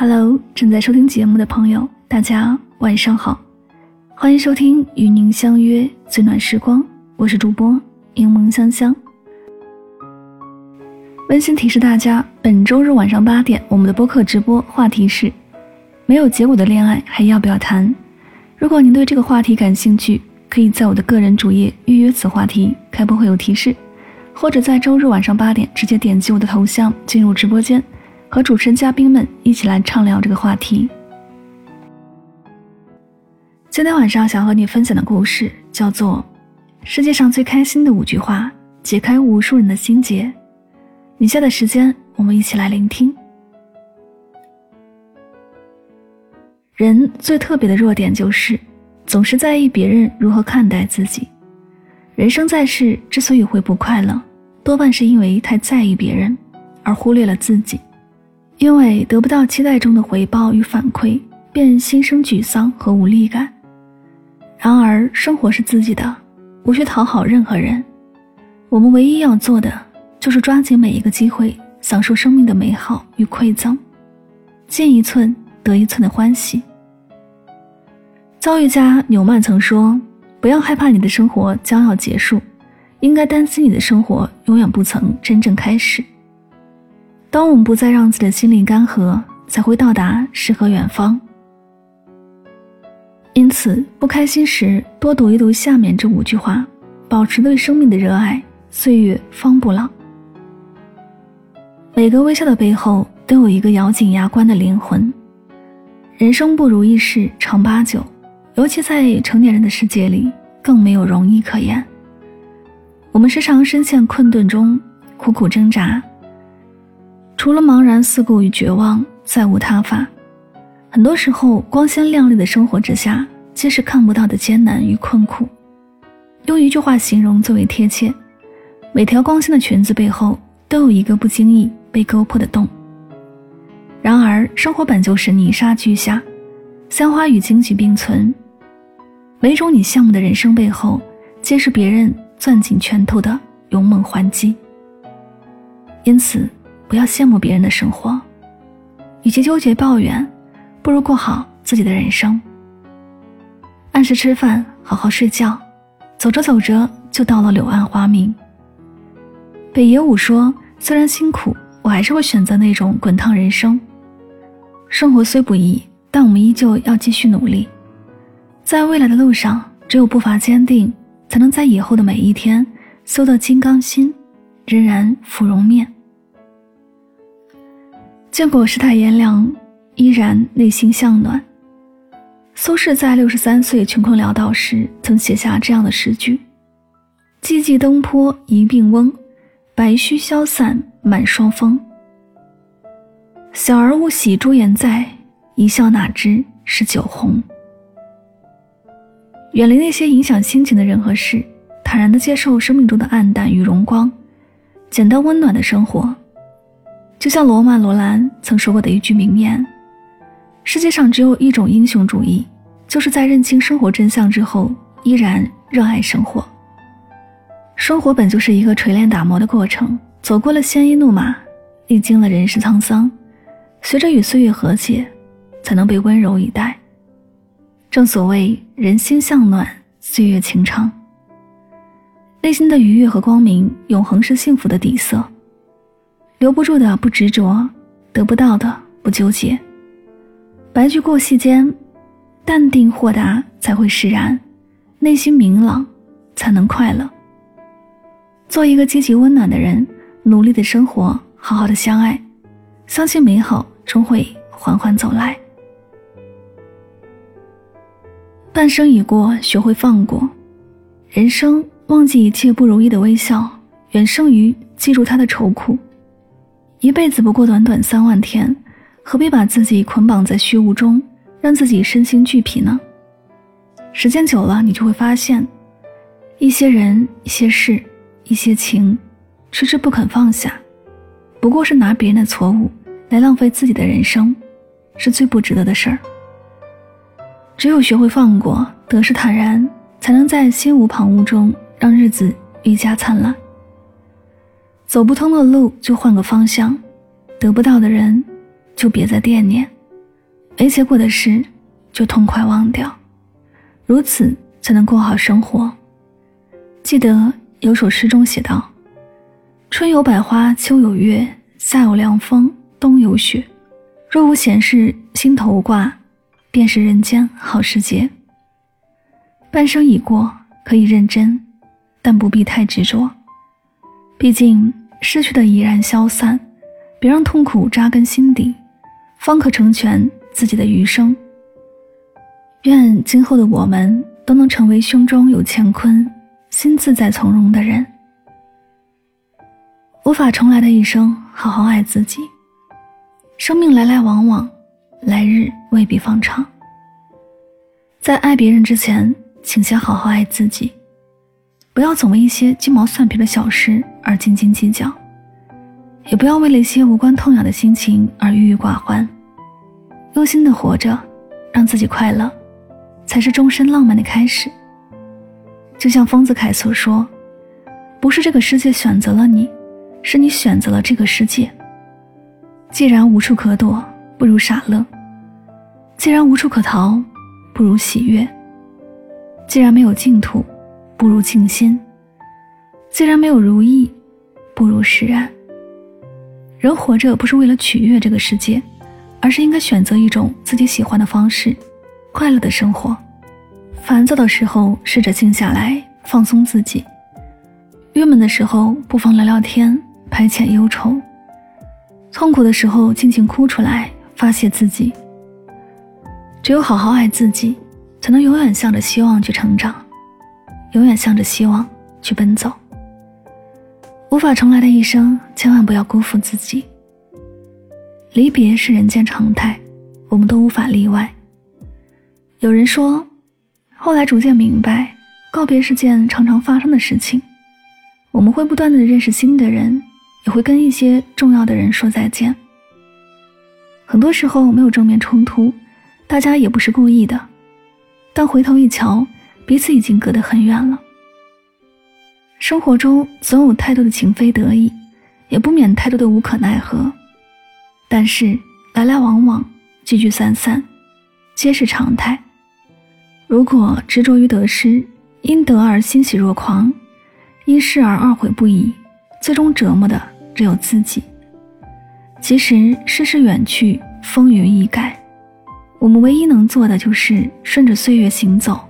Hello，正在收听节目的朋友，大家晚上好，欢迎收听与您相约最暖时光，我是主播柠檬香香。温馨提示大家，本周日晚上八点，我们的播客直播话题是：没有结果的恋爱还要不要谈？如果您对这个话题感兴趣，可以在我的个人主页预约此话题，开播会有提示，或者在周日晚上八点直接点击我的头像进入直播间。和主持人嘉宾们一起来畅聊这个话题。今天晚上想和你分享的故事叫做《世界上最开心的五句话》，解开无数人的心结。以下的时间，我们一起来聆听。人最特别的弱点就是总是在意别人如何看待自己。人生在世之所以会不快乐，多半是因为太在意别人，而忽略了自己。因为得不到期待中的回报与反馈，便心生沮丧和无力感。然而，生活是自己的，无需讨好任何人。我们唯一要做的，就是抓紧每一个机会，享受生命的美好与馈赠，进一寸得一寸的欢喜。教育家纽曼曾说：“不要害怕你的生活将要结束，应该担心你的生活永远不曾真正开始。”当我们不再让自己的心灵干涸，才会到达诗和远方。因此，不开心时多读一读下面这五句话，保持对生命的热爱，岁月方不老。每个微笑的背后，都有一个咬紧牙关的灵魂。人生不如意事常八九，尤其在成年人的世界里，更没有容易可言。我们时常深陷困顿中，苦苦挣扎。除了茫然四顾与绝望，再无他法。很多时候，光鲜亮丽的生活之下，皆是看不到的艰难与困苦。用一句话形容最为贴切：每条光鲜的裙子背后，都有一个不经意被勾破的洞。然而，生活本就是泥沙俱下，鲜花与荆棘并存。每种你羡慕的人生背后，皆是别人攥紧拳头的勇猛还击。因此。不要羡慕别人的生活，与其纠结抱怨，不如过好自己的人生。按时吃饭，好好睡觉，走着走着就到了柳暗花明。北野武说：“虽然辛苦，我还是会选择那种滚烫人生。生活虽不易，但我们依旧要继续努力。在未来的路上，只有步伐坚定，才能在以后的每一天修得金刚心，仍然芙蓉面。”见过世态炎凉，依然内心向暖。苏轼在六十三岁穷困潦倒时，曾写下这样的诗句：“寂寂东坡一病翁，白须消散满霜风。小儿勿喜朱颜在，一笑哪知是酒红。”远离那些影响心情的人和事，坦然地接受生命中的暗淡与荣光，简单温暖的生活。就像罗曼·罗兰曾说过的一句名言：“世界上只有一种英雄主义，就是在认清生活真相之后，依然热爱生活。生活本就是一个锤炼打磨的过程，走过了鲜衣怒马，历经了人世沧桑，随着与岁月和解，才能被温柔以待。正所谓人心向暖，岁月情长。内心的愉悦和光明，永恒是幸福的底色。”留不住的不执着，得不到的不纠结。白驹过隙间，淡定豁达才会释然，内心明朗才能快乐。做一个积极温暖的人，努力的生活，好好的相爱，相信美好终会缓缓走来。半生已过，学会放过。人生忘记一切不如意的微笑，远胜于记住他的愁苦。一辈子不过短短三万天，何必把自己捆绑在虚无中，让自己身心俱疲呢？时间久了，你就会发现，一些人、一些事、一些情，迟迟不肯放下，不过是拿别人的错误来浪费自己的人生，是最不值得的事儿。只有学会放过，得失坦然，才能在心无旁骛中让日子愈加灿烂。走不通的路就换个方向，得不到的人就别再惦念。没结果的事就痛快忘掉，如此才能过好生活。记得有首诗中写道：“春有百花，秋有月，夏有凉风，冬有雪。若无闲事，心头挂，便是人间好时节。”半生已过，可以认真，但不必太执着。毕竟失去的已然消散，别让痛苦扎根心底，方可成全自己的余生。愿今后的我们都能成为胸中有乾坤。心自在从容的人，无法重来的一生，好好爱自己。生命来来往往，来日未必方长。在爱别人之前，请先好好爱自己。不要总为一些鸡毛蒜皮的小事而斤斤计较，也不要为了一些无关痛痒的心情而郁郁寡欢。用心的活着，让自己快乐，才是终身浪漫的开始。就像丰子恺所说：“不是这个世界选择了你，是你选择了这个世界。既然无处可躲，不如傻乐；既然无处可逃，不如喜悦；既然没有净土，不如静心；既然没有如意，不如释然。人活着不是为了取悦这个世界，而是应该选择一种自己喜欢的方式，快乐的生活。”烦躁的时候，试着静下来，放松自己；郁闷的时候，不妨聊聊天，排遣忧愁；痛苦的时候，尽情哭出来，发泄自己。只有好好爱自己，才能永远向着希望去成长，永远向着希望去奔走。无法重来的一生，千万不要辜负自己。离别是人间常态，我们都无法例外。有人说。后来逐渐明白，告别是件常常发生的事情。我们会不断的认识新的人，也会跟一些重要的人说再见。很多时候没有正面冲突，大家也不是故意的，但回头一瞧，彼此已经隔得很远了。生活中总有太多的情非得已，也不免太多的无可奈何。但是来来往往，聚聚散散，皆是常态。如果执着于得失，因得而欣喜若狂，因失而懊悔不已，最终折磨的只有自己。其实世事远去，风云易改，我们唯一能做的就是顺着岁月行走，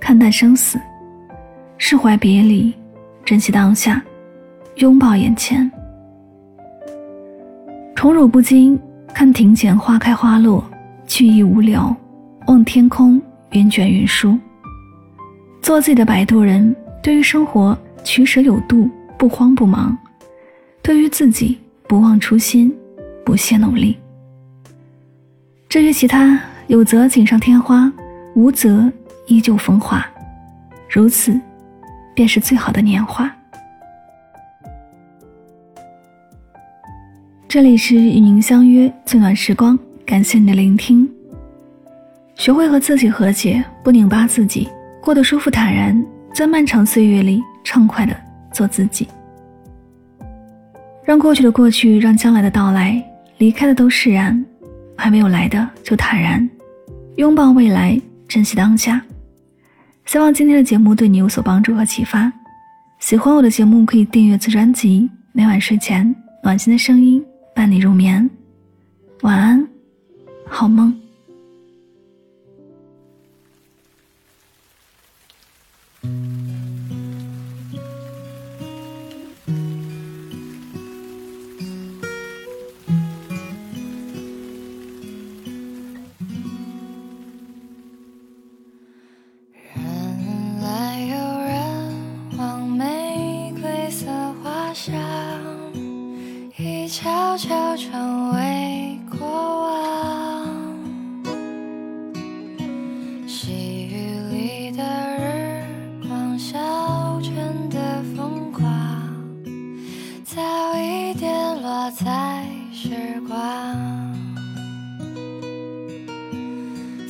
看淡生死，释怀别离，珍惜当下，拥抱眼前。宠辱不惊，看庭前花开花落，去意无聊，望天空。云卷云舒，做自己的摆渡人。对于生活，取舍有度，不慌不忙；对于自己，不忘初心，不懈努力。至于其他，有则锦上添花，无则依旧风华。如此，便是最好的年华。这里是与您相约最暖时光，感谢你的聆听。学会和自己和解，不拧巴自己，过得舒服坦然，在漫长岁月里畅快的做自己。让过去的过去，让将来的到来，离开的都释然，还没有来的就坦然，拥抱未来，珍惜当下。希望今天的节目对你有所帮助和启发。喜欢我的节目，可以订阅此专辑。每晚睡前，暖心的声音伴你入眠。晚安，好梦。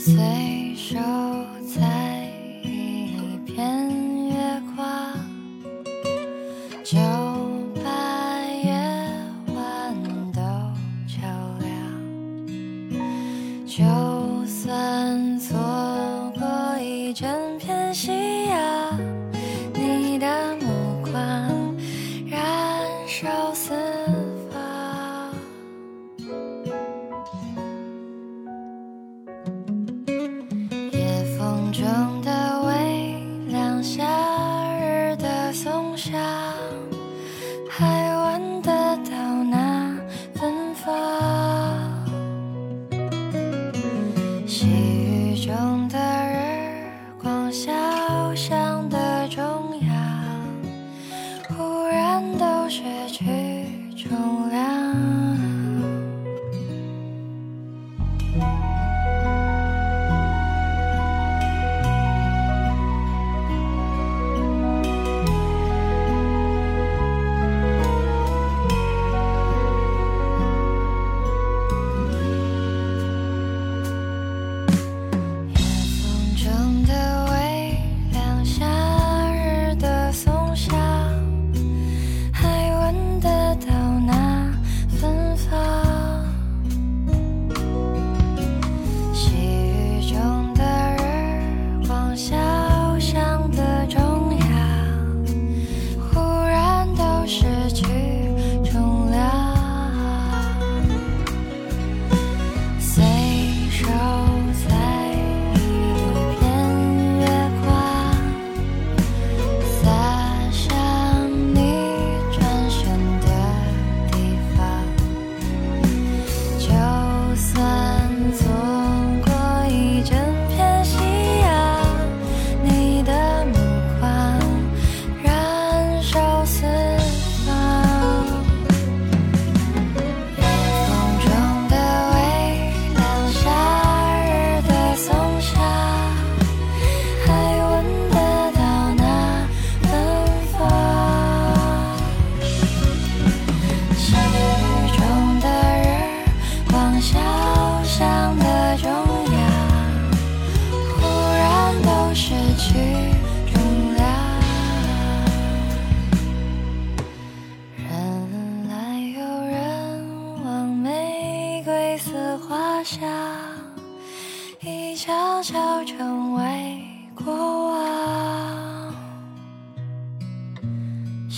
随手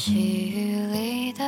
细雨里的